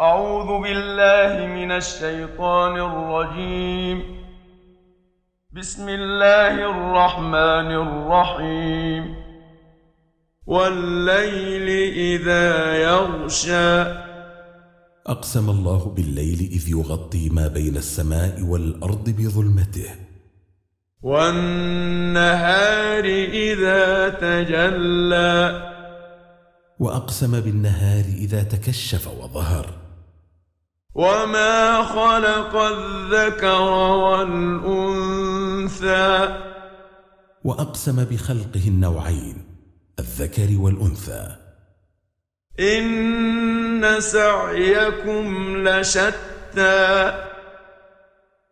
أعوذ بالله من الشيطان الرجيم. بسم الله الرحمن الرحيم. والليل إذا يغشى. أقسم الله بالليل إذ يغطي ما بين السماء والأرض بظلمته. والنهار إذا تجلى. وأقسم بالنهار إذا تكشف وظهر. وما خلق الذكر والأنثى وأقسم بخلقه النوعين الذكر والأنثى. إن سعيكم لشتى.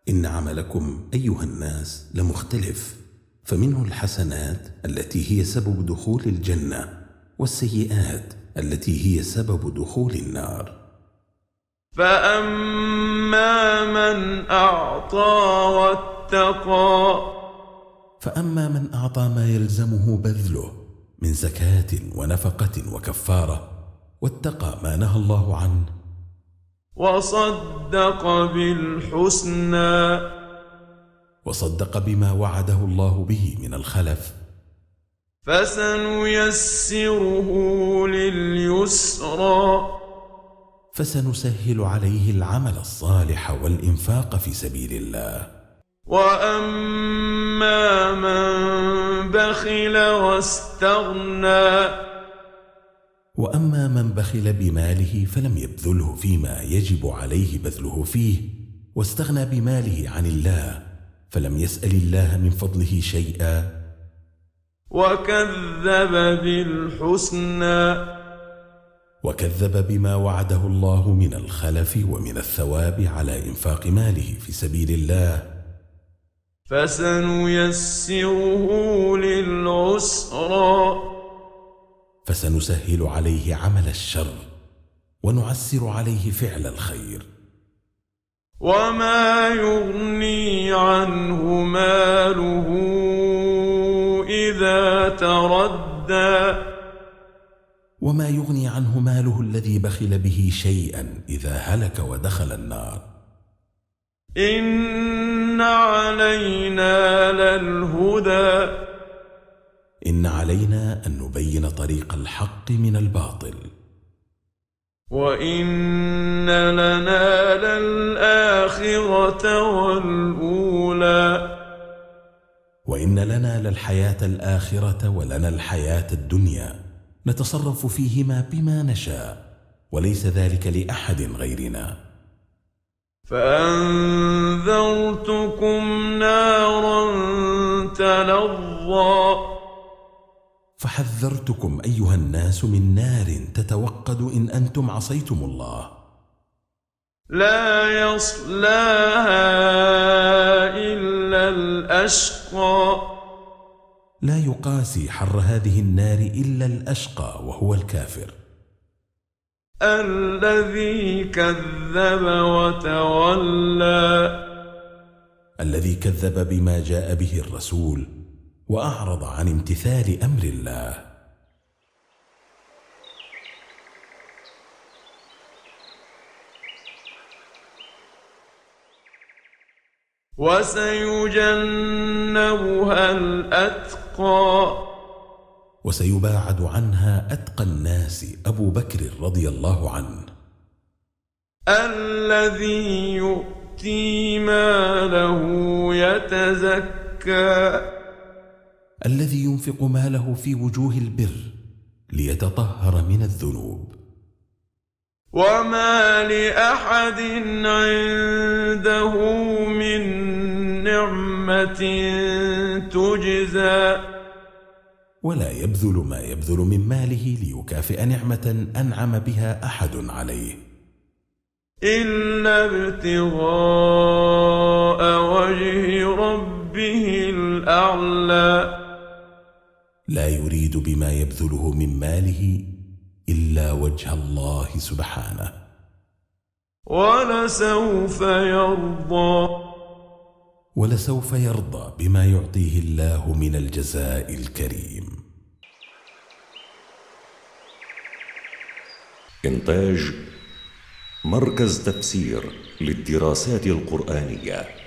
إن عملكم أيها الناس لمختلف. فمنه الحسنات التي هي سبب دخول الجنة والسيئات التي هي سبب دخول النار. فأما من أعطى واتقى فأما من أعطى ما يلزمه بذله من زكاة ونفقة وكفارة واتقى ما نهى الله عنه وصدق بالحسنى وصدق بما وعده الله به من الخلف فسنيسره لليسرى فسنسهل عليه العمل الصالح والإنفاق في سبيل الله. وأما من بخل واستغنى وأما من بخل بماله فلم يبذله فيما يجب عليه بذله فيه واستغنى بماله عن الله فلم يسأل الله من فضله شيئا. وكذب بالحسنى. وكذب بما وعده الله من الخلف ومن الثواب على إنفاق ماله في سبيل الله. فسنيسره للعسرى فسنسهل عليه عمل الشر ونعسر عليه فعل الخير. وما يغني عنه ماله إذا تردى وما يغني عنه ماله الذي بخل به شيئا إذا هلك ودخل النار. إن علينا للهدى. إن علينا أن نبين طريق الحق من الباطل. وإن لنا للآخرة والأولى. وإن لنا للحياة الآخرة ولنا الحياة الدنيا. نتصرف فيهما بما نشاء وليس ذلك لأحد غيرنا. فأنذرتكم نارا تلظى. فحذرتكم أيها الناس من نار تتوقد إن أنتم عصيتم الله. لا يصلاها إلا الأشقى. لا يقاسي حر هذه النار إلا الأشقى وهو الكافر. الذي كذب وتولى. الذي كذب بما جاء به الرسول وأعرض عن امتثال أمر الله. وسيجنبها الأتقى وسيباعد عنها أتقى الناس أبو بكر رضي الله عنه. الذي يؤتي ماله يتزكى. الذي ينفق ماله في وجوه البر ليتطهر من الذنوب. وما لأحد عنده من نعمة ولا يبذل ما يبذل من ماله ليكافئ نعمة أنعم بها أحد عليه. إلا ابتغاء وجه ربه الأعلى. لا يريد بما يبذله من ماله إلا وجه الله سبحانه. ولسوف يرضى. ولسوف يرضى بما يعطيه الله من الجزاء الكريم. إنتاج مركز تفسير للدراسات القرآنية.